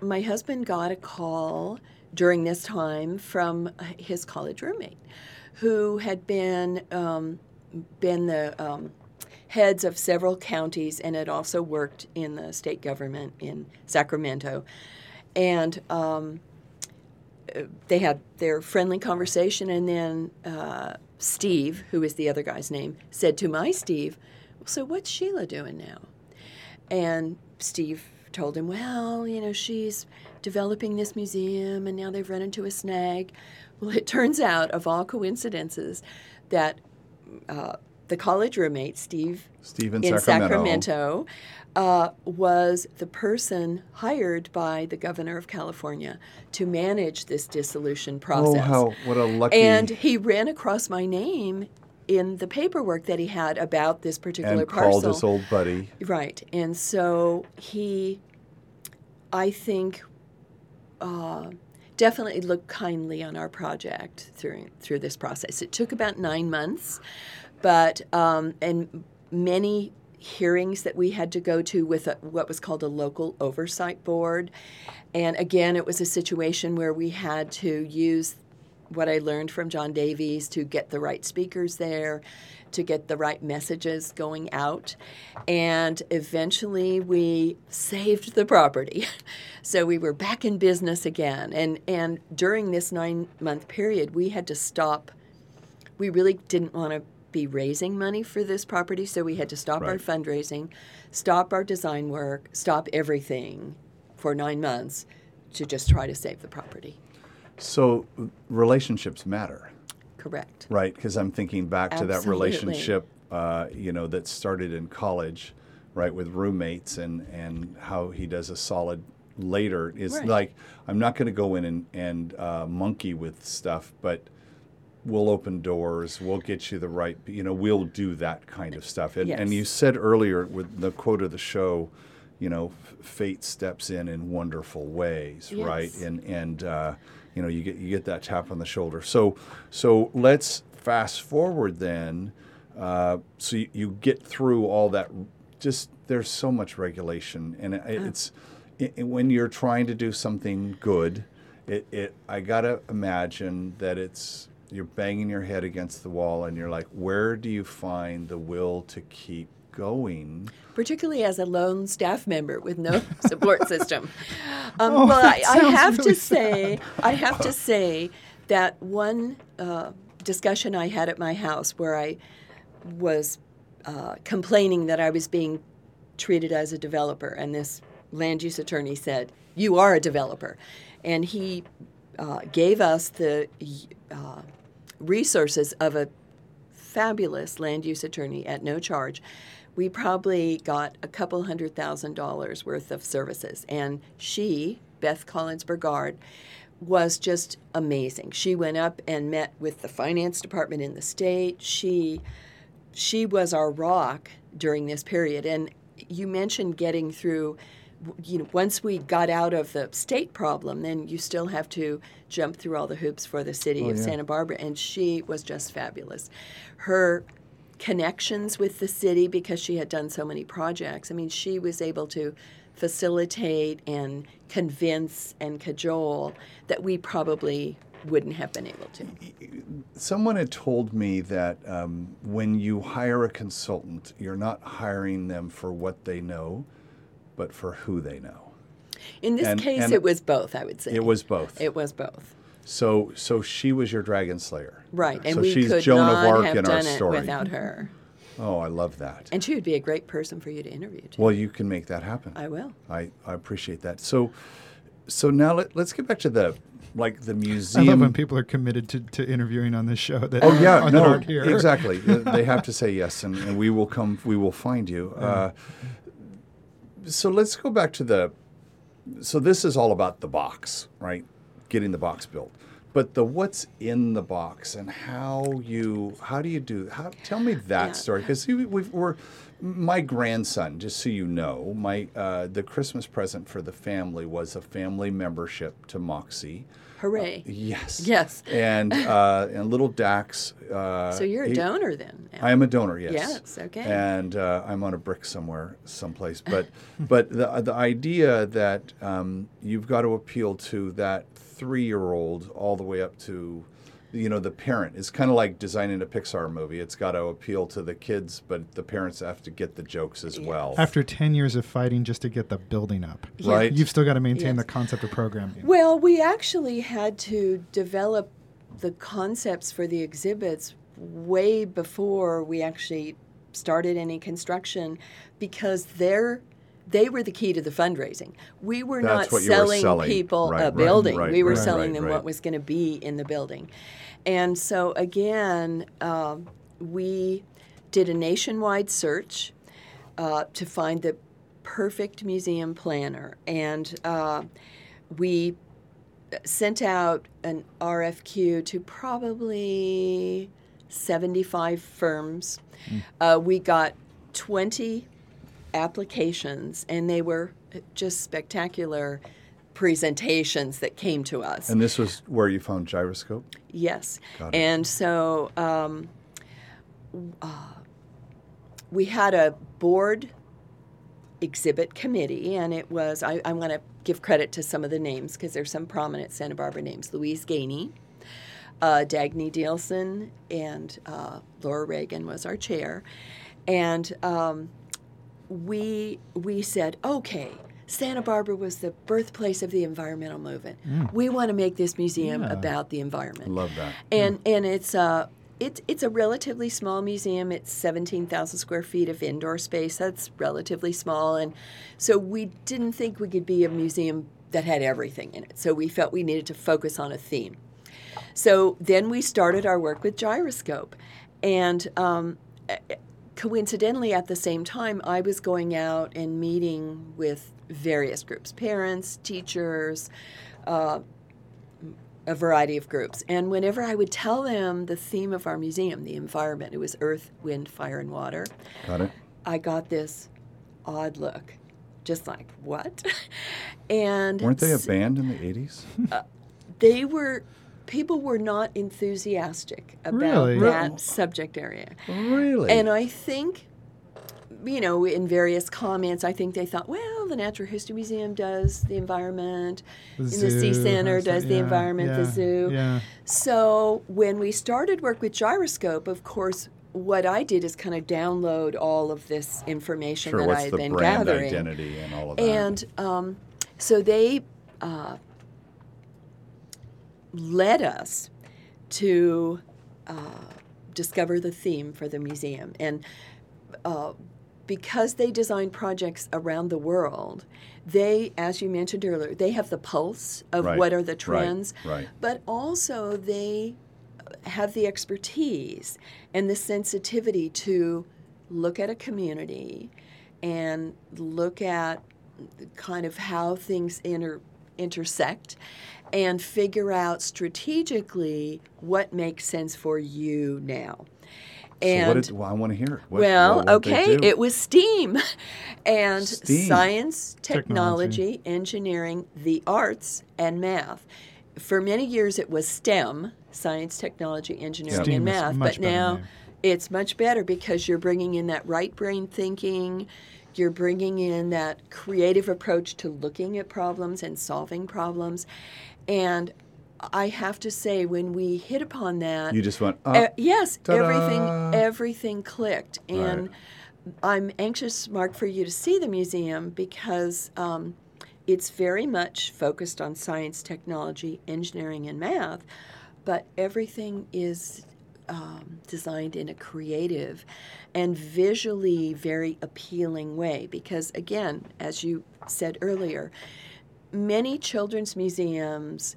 Speaker 3: my husband got a call during this time from his college roommate who had been um, been the um, heads of several counties and had also worked in the state government in Sacramento. And um, they had their friendly conversation, and then uh, Steve, who is the other guy's name, said to my Steve, "So what's Sheila doing now?" And Steve told him, "Well, you know, she's developing this museum, and now they've run into a snag." Well, it turns out, of all coincidences, that uh, the college roommate, Steve,
Speaker 1: Steve in
Speaker 3: in
Speaker 1: Sacramento.
Speaker 3: Sacramento, uh, was the person hired by the governor of California to manage this dissolution process.
Speaker 1: Oh, how what a lucky
Speaker 3: And he ran across my name in the paperwork that he had about this particular
Speaker 1: and
Speaker 3: parcel.
Speaker 1: called his old buddy.
Speaker 3: Right. And so he, I think, uh, definitely looked kindly on our project through through this process. It took about nine months, but um, and many hearings that we had to go to with a, what was called a local oversight board, and again, it was a situation where we had to use what I learned from John Davies to get the right speakers there, to get the right messages going out. And eventually we saved the property. so we were back in business again. And, and during this nine month period, we had to stop. We really didn't want to be raising money for this property, so we had to stop our fundraising, stop our design work, stop everything for nine months to just try to save the property.
Speaker 1: So relationships matter,
Speaker 3: Correct.
Speaker 1: right? Because I'm thinking back to that relationship, uh, you know, that started in college, right, with roommates, and and how he does a solid later. It's
Speaker 3: Right.
Speaker 1: like I'm not going to go in and, and uh, monkey with stuff, but we'll open doors. We'll get you the right. You know, we'll do that kind of stuff. And, and you said earlier with the quote of the show, you know, fate steps in in wonderful ways, right? And and uh, you know, you get you get that tap on the shoulder. So so let's fast forward then. Uh, so you, you get through all that. Just there's so much regulation, and it, it's it, it- when you're trying to do something good. It, it I gotta imagine that it's you're banging your head against the wall, and you're like, where do you find the will to keep going?
Speaker 3: particularly as a lone staff member with no support system. Um,
Speaker 2: Oh,
Speaker 3: well, I, I have
Speaker 2: really
Speaker 3: to say, I have to say that one uh, discussion I had at my house where I was uh, complaining that I was being treated as a developer, and this land use attorney said, "You are a developer," and he uh, gave us the uh, resources of a fabulous land use attorney at no charge. We probably got a couple hundred thousand dollars worth of services. And she, Beth Collins Burgard, was just amazing. She went up and met with the finance department in the state. She she was our rock during this period. And you mentioned getting through, you know, once we got out of the state problem, then you still have to jump through all the hoops for the city of
Speaker 2: yeah.
Speaker 3: Santa Barbara. And she was just fabulous. Her connections with the city, because she had done so many projects, I mean, she was able to facilitate and convince and cajole that we probably wouldn't have been able to.
Speaker 1: Someone had told me that um, when you hire a consultant, you're not hiring them for what they know, but for who they know.
Speaker 3: In this
Speaker 1: And-
Speaker 3: case,
Speaker 1: and-
Speaker 3: it was both, I would say.
Speaker 1: It was both.
Speaker 3: It was both.
Speaker 1: so, so she was your dragon slayer,
Speaker 3: Right, and
Speaker 1: so
Speaker 3: we
Speaker 1: she's
Speaker 3: could
Speaker 1: Joan
Speaker 3: not
Speaker 1: of Arc
Speaker 3: have
Speaker 1: in our
Speaker 3: done it
Speaker 1: story.
Speaker 3: without her.
Speaker 1: Oh, I love that.
Speaker 3: And she would be a great person for you to interview. Too.
Speaker 1: Well, you can make that happen.
Speaker 3: I will.
Speaker 1: I, I appreciate that. So, so now let, let's get back to the like the museum.
Speaker 2: I love when people are committed to, to interviewing on this show. That
Speaker 1: Oh yeah,
Speaker 2: that
Speaker 1: no,
Speaker 2: here.
Speaker 1: exactly. They have to say yes, and, and we will come. We will find you. Uh, so let's go back to the. So this is all about the box, right? Getting the box built, but the what's in the box and how you how do you do? How tell me that
Speaker 3: Yeah.
Speaker 1: story because we've, we're my grandson. Just so you know, my uh, the Christmas present for the family was a family membership to MOXI.
Speaker 3: Hooray.
Speaker 1: Yes.
Speaker 3: Yes.
Speaker 1: And uh, and little Dax. Uh,
Speaker 3: so you're a
Speaker 1: he-
Speaker 3: donor then? now.
Speaker 1: I am a donor. Yes.
Speaker 3: Yes, okay.
Speaker 1: And uh, I'm on a brick somewhere, someplace. But but the the idea that um, you've got to appeal to that three year old all the way up to. You know, the parent is kind of like designing a Pixar movie. It's got to appeal to the kids, but the parents have to get the jokes as well.
Speaker 2: After 10 years of fighting just to get the building up,
Speaker 3: Yeah.
Speaker 1: Right.
Speaker 2: you've still got to maintain
Speaker 3: Yes.
Speaker 2: the concept of programming.
Speaker 3: Well, we actually had to develop the concepts for the exhibits way before we actually started any construction because they're they were the key to the fundraising. We were
Speaker 1: That's
Speaker 3: not
Speaker 1: you were
Speaker 3: selling,
Speaker 1: selling.
Speaker 3: people
Speaker 1: Right,
Speaker 3: a
Speaker 1: right,
Speaker 3: building.
Speaker 1: right,
Speaker 3: we were selling them what was going to be in the building. And so again, um, we did a nationwide search uh, to find the perfect museum planner, and uh, we sent out an RFQ to probably 75 firms. Uh, we got 20 applications, and they were just spectacular presentations that came to us.
Speaker 1: and this was where you found gyroscope.
Speaker 3: Yes. And so um, uh, we had a board exhibit committee, and it was, I, I want to give credit to some of the names because there's some prominent Santa Barbara names Louise Gainey, uh, Dagny Dielson, and uh, Laura Reagan was our chair. And um, we, we said, okay, Santa Barbara was the birthplace of the environmental movement. We want to make this museum
Speaker 2: Yeah.
Speaker 3: about the environment
Speaker 1: Love that.
Speaker 3: and and it's a it's it's a relatively small museum. It's seventeen thousand square feet of indoor space. That's relatively small, and so we didn't think we could be a museum that had everything in it. So we felt we needed to focus on a theme. So then we started our work with Gyroscope, and um, coincidentally, at the same time, I was going out and meeting with various groups parents, teachers, uh, a variety of groups. And whenever I would tell them the theme of our museum, the environment, it was earth, wind, fire, and water,
Speaker 1: Got it.
Speaker 3: I got this odd look. Just like, what? and
Speaker 1: Weren't they a band in the 80s?
Speaker 3: they were people were not enthusiastic about
Speaker 2: Really?
Speaker 3: that
Speaker 1: Really?
Speaker 3: subject area.
Speaker 1: really?
Speaker 3: And I think, you know, in various comments, I think they thought, well, the Natural History Museum does the environment,
Speaker 2: The
Speaker 3: in the Sea Center
Speaker 2: has that-
Speaker 3: does the
Speaker 2: yeah,
Speaker 3: environment, the zoo.
Speaker 2: Yeah.
Speaker 3: So when we started work with Gyroscope, of course, what I did is kind of download all of this information
Speaker 1: sure,
Speaker 3: that I had
Speaker 1: the
Speaker 3: been
Speaker 1: brand
Speaker 3: gathering.
Speaker 1: identity and all of that?
Speaker 3: And um, so they uh, led us to uh, discover the theme for the museum. And uh, because they design projects around the world, they, as you mentioned earlier, they have the pulse of
Speaker 1: Right,
Speaker 3: what are the trends,
Speaker 1: right, right.
Speaker 3: but also they have the expertise and the sensitivity to look at a community and look at kind of how things inter- intersect and figure out strategically what makes sense for you now.
Speaker 1: so
Speaker 3: And
Speaker 1: what did, well, I want to hear. What,
Speaker 3: well,
Speaker 1: what-
Speaker 3: okay, it was STEAM and
Speaker 1: STEAM.
Speaker 3: science,
Speaker 2: Technology.
Speaker 3: technology, engineering, the arts, and math. For many years, it was STEM science, technology, engineering, and math. But now
Speaker 2: name.
Speaker 3: it's much better because you're bringing in that right brain thinking. You're bringing in that creative approach to looking at problems and solving problems. And I have to say, when we hit upon that,
Speaker 1: You just went,
Speaker 3: uh,
Speaker 1: oh,
Speaker 3: yes,
Speaker 1: ta-da.
Speaker 3: everything everything clicked, and
Speaker 1: Right.
Speaker 3: I'm anxious, Mark, for you to see the museum because um, it's very much focused on science, technology, engineering, and math, but everything is um, designed in a creative and visually very appealing way. Because again, as you said earlier, many children's museums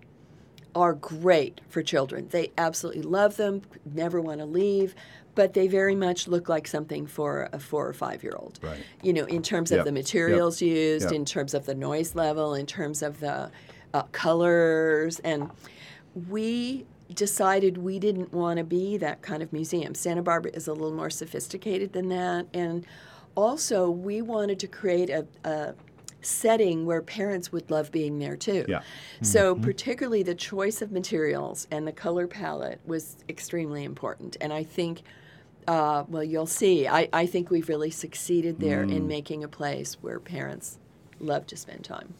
Speaker 3: are great for children. They absolutely love them, never want to leave, but they very much look like something for a four or five year old.
Speaker 1: Right.
Speaker 3: You know, in terms
Speaker 1: Yep,
Speaker 3: of the
Speaker 1: yep,
Speaker 3: materials used,
Speaker 1: yep.
Speaker 3: in terms of the noise level, in terms of the uh, colors. And we decided we didn't want to be that kind of museum. Santa Barbara is a little more sophisticated than that. And also, we wanted to create a, a setting where parents would love being there too.
Speaker 1: Yeah.
Speaker 3: So, particularly the choice of materials and the color palette was extremely important. And I think, uh, well, you'll see, I, I think we've really succeeded there in making a place where parents love to spend time.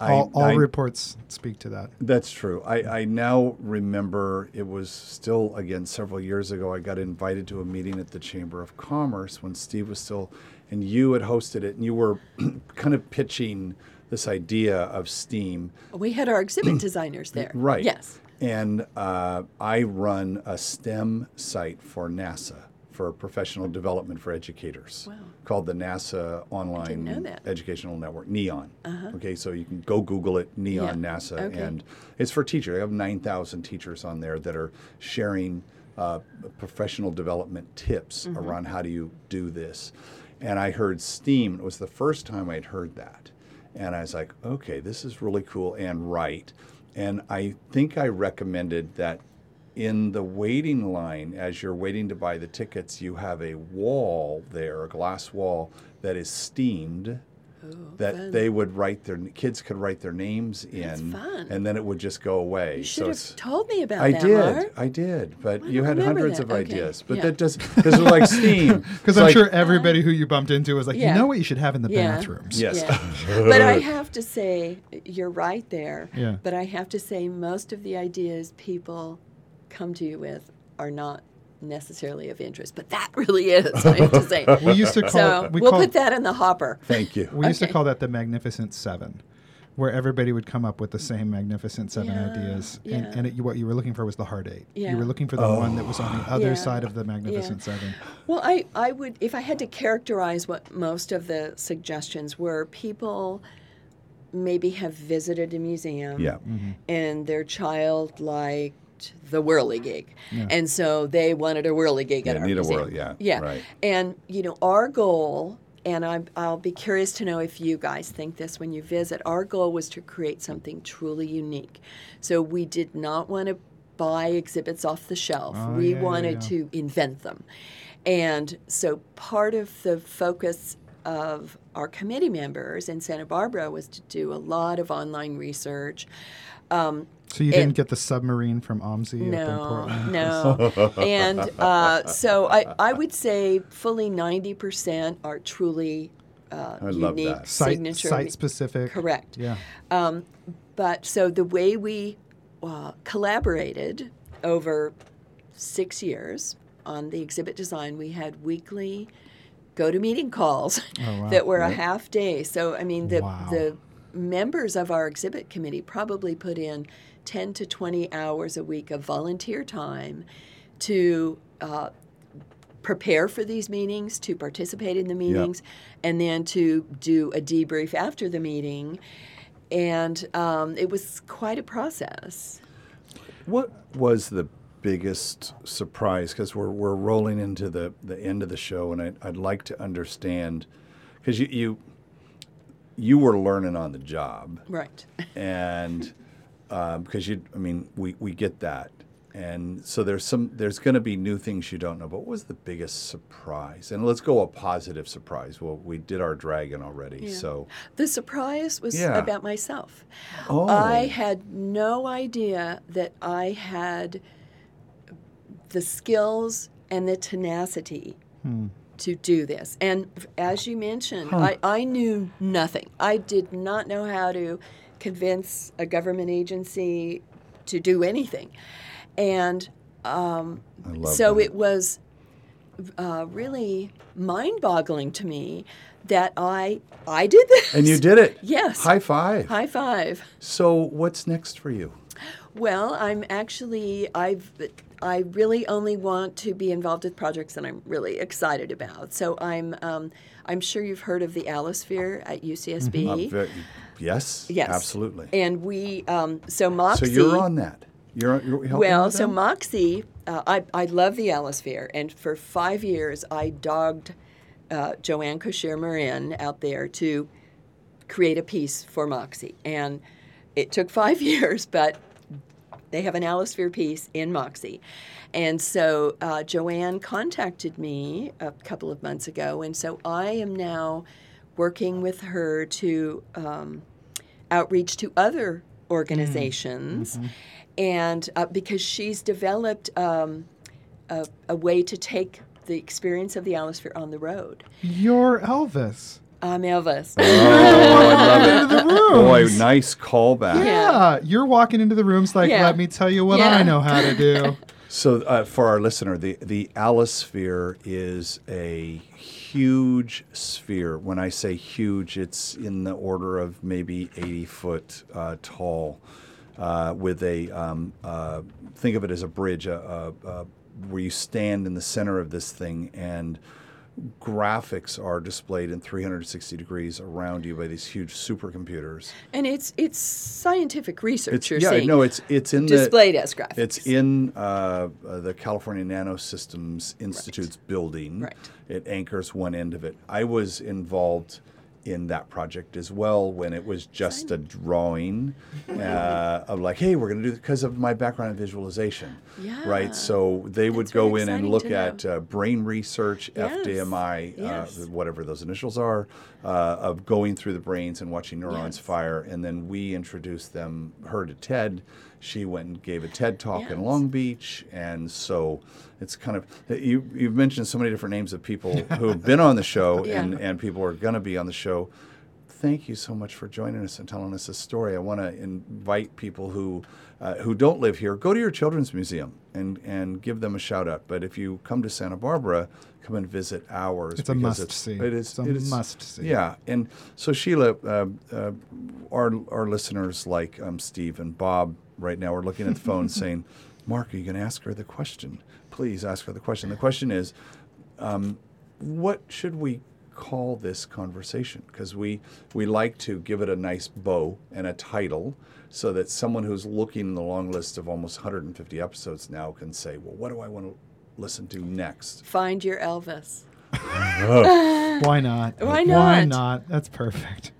Speaker 1: I-
Speaker 2: all all
Speaker 1: I-
Speaker 2: reports speak to that.
Speaker 1: That's true. I, I now remember it was still, again, several years ago, I got invited to a meeting at the Chamber of Commerce when Steve was still, and you had hosted it, and you were kind of pitching this idea of STEAM.
Speaker 3: We had our exhibit designers there.
Speaker 1: Right.
Speaker 3: Yes.
Speaker 1: And uh, I run a STEM site for NASA for professional development for educators
Speaker 3: Wow.
Speaker 1: called the NASA Online.
Speaker 3: Uh-huh.
Speaker 1: Educational Network, NEON. Okay, so you can go Google it, NEON
Speaker 3: Yeah.
Speaker 1: NASA,
Speaker 3: Okay.
Speaker 1: and it's for teachers. I have 9,000 teachers on there that are sharing uh, professional development tips
Speaker 3: Mm-hmm.
Speaker 1: around how do you do this. And I heard STEAM. It was the first time I'd heard that. And I was like, okay, this is really cool and right. And I think I recommended that in the waiting line, as you're waiting to buy the tickets, you have a wall there, a glass wall that is steamed. Oh, that
Speaker 3: fun.
Speaker 1: they would write their kids could write their names in,
Speaker 3: fun.
Speaker 1: and then it would just go away.
Speaker 3: You
Speaker 1: So
Speaker 3: should have
Speaker 1: it's-
Speaker 3: told me about
Speaker 1: I
Speaker 3: that, I
Speaker 1: did,
Speaker 3: Mark.
Speaker 1: I did, but
Speaker 3: I
Speaker 1: you had hundreds
Speaker 3: that.
Speaker 1: of
Speaker 3: Okay,
Speaker 1: ideas. But
Speaker 3: yeah.
Speaker 1: that does because it was like Steam.
Speaker 2: Because I'm
Speaker 1: like-
Speaker 2: sure everybody who you bumped into was like,
Speaker 3: Yeah.
Speaker 2: you know what you should have in the
Speaker 3: Yeah.
Speaker 2: bathrooms.
Speaker 1: Yes.
Speaker 3: Yeah. but I have to say, you're right there.
Speaker 2: Yeah.
Speaker 3: But I have to say, most of the ideas people come to you with are not necessarily of interest. But that really is, I have to say.
Speaker 2: We used to call
Speaker 3: so
Speaker 2: we
Speaker 3: we'll
Speaker 2: call,
Speaker 3: put that in the hopper.
Speaker 1: Thank you.
Speaker 2: we used to call that the Magnificent Seven, where everybody would come up with the same Magnificent Seven
Speaker 3: Yeah,
Speaker 2: ideas,
Speaker 3: yeah.
Speaker 2: and, and it, what you were looking for was the Hard Eight.
Speaker 3: Yeah.
Speaker 2: You were looking for the one that was on the other
Speaker 3: Yeah.
Speaker 2: side of the Magnificent
Speaker 3: Yeah.
Speaker 2: Seven.
Speaker 3: Well, I, I would, if I had to characterize what most of the suggestions were, people maybe have visited a museum
Speaker 1: Yeah. Mm-hmm.
Speaker 3: and their child, the whirligig, and so they wanted a whirligig
Speaker 1: Yeah,
Speaker 3: at our
Speaker 1: need a whirl- yeah,
Speaker 3: yeah.
Speaker 1: right.
Speaker 3: And you know, our goal, and I'm, I'll be curious to know if you guys think this when you visit. Our goal was to create something truly unique. So we did not want to buy exhibits off the shelf.
Speaker 2: Oh,
Speaker 3: we
Speaker 2: yeah, yeah,
Speaker 3: wanted
Speaker 2: yeah.
Speaker 3: to invent them, and so part of the focus of our committee members in Santa Barbara was to do a lot of online research. Um,
Speaker 2: So you
Speaker 3: And-
Speaker 2: didn't get the submarine from OMSI up in
Speaker 3: no,
Speaker 2: Portland?
Speaker 3: no. and uh, so I, I would say fully 90% are truly uh,
Speaker 1: I love
Speaker 3: unique
Speaker 1: that.
Speaker 2: Site,
Speaker 3: signature.
Speaker 2: site specific.
Speaker 3: Correct.
Speaker 2: Yeah.
Speaker 3: Um, but so the way we uh, collaborated over six years on the exhibit design, we had weekly go to meeting calls
Speaker 2: Oh, wow.
Speaker 3: that were a half day. So, I mean, the,
Speaker 2: Wow.
Speaker 3: the members of our exhibit committee probably put in 10 to 20 hours a week of volunteer time to uh, prepare for these meetings, to participate in the meetings, and then to do a debrief after the meeting. And um, it was quite a process.
Speaker 1: What was the biggest surprise? Because we're, we're rolling into the, the end of the show, and I, I'd like to understand because you, you you were learning on the job,
Speaker 3: Right.
Speaker 1: and um, because you, I mean, we, we get that, and so there's some there's going to be new things you don't know. But what was the biggest surprise? And let's go a positive surprise. Well, we did our dragon already,
Speaker 3: Yeah.
Speaker 1: so
Speaker 3: The surprise was
Speaker 1: Yeah.
Speaker 3: about myself.
Speaker 1: oh,
Speaker 3: I had no idea that I had the skills and the tenacity hmm. To do this. And as you mentioned, I, I knew nothing. I did not know how to convince a government agency to do anything. And um, so
Speaker 1: that.
Speaker 3: it was uh, really mind-boggling to me that I I did this.
Speaker 1: and you did it.
Speaker 3: Yes.
Speaker 1: High five.
Speaker 3: High five.
Speaker 1: So what's next for you?
Speaker 3: Well, I'm actually I've I really only want to be involved with projects that I'm really excited about. So I'm um, I'm sure you've heard of the AlloSphere at UCSB.
Speaker 1: Uh, ve- yes,
Speaker 3: yes,
Speaker 1: absolutely.
Speaker 3: And we um, so
Speaker 1: MOXI.
Speaker 3: so
Speaker 1: you're on that. You're, you're helping
Speaker 3: Well, so? MOXI, uh, I, I love the AlloSphere, and for five years I dogged uh, JoAnn Kuchera-Morin out there to create a piece for MOXI. And it took five years, but they have an AlloSphere piece in MOXI. And so uh, JoAnn contacted me a couple of months ago, and so I am now working with her to um, outreach to other organizations. And uh, because she's developed um, a, a way to take the experience of the AlloSphere on the road.
Speaker 2: You're Elvis.
Speaker 3: I'm Elvis.
Speaker 1: Oh, I love it.
Speaker 2: the
Speaker 1: Boy, nice callback.
Speaker 2: Yeah. you're walking into the rooms like,
Speaker 3: Yeah.
Speaker 2: let me tell you what
Speaker 3: Yeah.
Speaker 2: I know how to do.
Speaker 1: So, uh, for our listener, the the AlloSphere is a huge sphere. When I say huge, it's in the order of maybe 80 foot uh, tall, uh, with a um, uh, think of it as a bridge, uh, uh, uh, where you stand in the center of this thing and graphics are displayed in 360 degrees around you by these huge supercomputers.
Speaker 3: and it's it's scientific research.
Speaker 1: It's,
Speaker 3: you're
Speaker 1: yeah, no, it's it's in the
Speaker 3: displayed as graphics.
Speaker 1: It's in uh, uh, the California Nanosystems Institute's building.
Speaker 3: Right.
Speaker 1: It anchors one end of it. I was involved in that project as well when it was just a drawing uh, of like, hey, we're going to do because of my background in visualization.
Speaker 3: Yeah.
Speaker 1: Right. So they would
Speaker 3: That's
Speaker 1: go in and look at uh, brain research,
Speaker 3: Yes.
Speaker 1: FDMI,
Speaker 3: Yes.
Speaker 1: uh, whatever those initials are, uh, of going through the brains and watching neurons
Speaker 3: Yes.
Speaker 1: fire. And then we introduced them, her to TED. She went and gave a TED talk in Long Beach. And so it's kind of, you, you've mentioned so many different names of people who have been on the show
Speaker 3: Yeah.
Speaker 1: and, and people are going to be on the show. Thank you so much for joining us and telling us this story. I want to invite people who uh, who don't live here, go to your children's museum and, and give them a shout out. But if you come to Santa Barbara, come and visit ours.
Speaker 2: It's a
Speaker 1: because
Speaker 2: must see.
Speaker 1: It is
Speaker 2: It's a
Speaker 1: it is-
Speaker 2: must see.
Speaker 1: Yeah, and so Sheila, uh, uh, our our listeners like um, Steve and Bob right now are looking at the phone saying, "Mark, are you going to ask her the question? Please ask her the question." The question is, um, what should we call this conversation? Because we, we like to give it a nice bow and a title so that someone who's looking in the long list of almost 150 episodes now can say, well, what do I want to listen to next?
Speaker 3: Find your Elvis.
Speaker 2: Why not?
Speaker 3: Why not?
Speaker 2: Why
Speaker 3: not?
Speaker 2: not? That's perfect.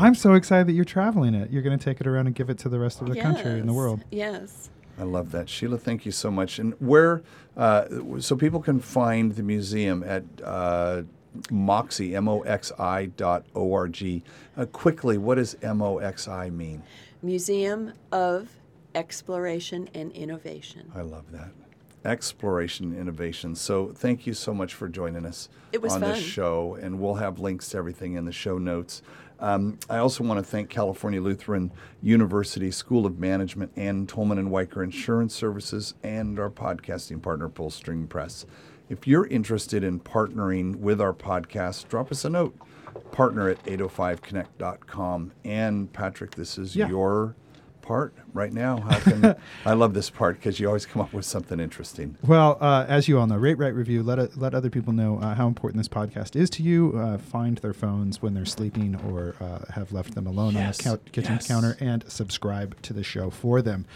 Speaker 2: I'm so excited that you're traveling it. You're going to take it around and give it to the rest of the country and the world.
Speaker 3: Yes.
Speaker 1: I love that. Sheila, thank you so much. And where, uh, so people can find the museum at uh, MOXI, M-O-X-I dot O-R-G. Uh, quickly, what does M-O-X-I mean?
Speaker 3: Museum of Exploration and Innovation.
Speaker 1: I love that. Exploration, innovation. So thank you so much for joining us
Speaker 3: It was
Speaker 1: on this show, and we'll have links to everything in the show notes. Um, I also want to thank California Lutheran University School of Management and Tolman and Wiker Insurance Services and our podcasting partner, Pullstring Press. If you're interested in partnering with our podcast, drop us a note. Partner at 805connect.com. And Patrick, this is
Speaker 2: Yeah.
Speaker 1: your part right now. How can I love this part because you always come up with something interesting.
Speaker 2: Well, uh, as you all know, rate, write, review. Let it, let other people know uh, how important this podcast is to you. Uh, find their phones when they're sleeping or uh, have left them alone
Speaker 1: Yes,
Speaker 2: on the cou- kitchen
Speaker 1: yes.
Speaker 2: counter, and subscribe to the show for them,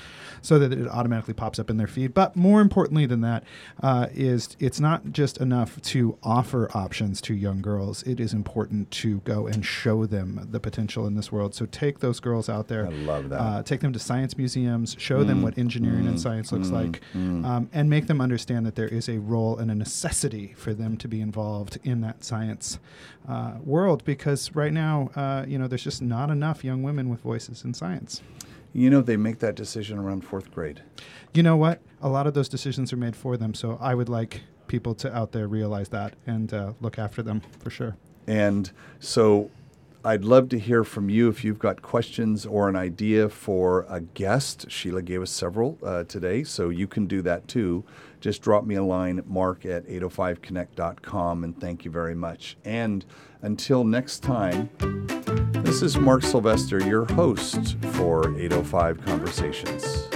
Speaker 2: so that it automatically pops up in their feed. But more importantly than that, uh, is it's not just enough to offer options to young girls. It is important to go and show them the potential in this world. So take those girls out there.
Speaker 1: I love that.
Speaker 2: Uh, take them to science museums, show them what engineering and science looks like, um, and make them understand that there is a role and a necessity for them to be involved in that science uh, world. Because right now, uh, you know, there's just not enough young women with voices in science.
Speaker 1: You know, they make that decision around fourth grade.
Speaker 2: You know what? A lot of those decisions are made for them. So I would like people to out there realize that and uh, look after them for sure.
Speaker 1: And so I'd love to hear from you if you've got questions or an idea for a guest. Sheila gave us several uh, today, so you can do that too. Just drop me a line, mark at 805connect.com, and thank you very much. And until next time, this is Mark Sylvester, your host for 805 Conversations.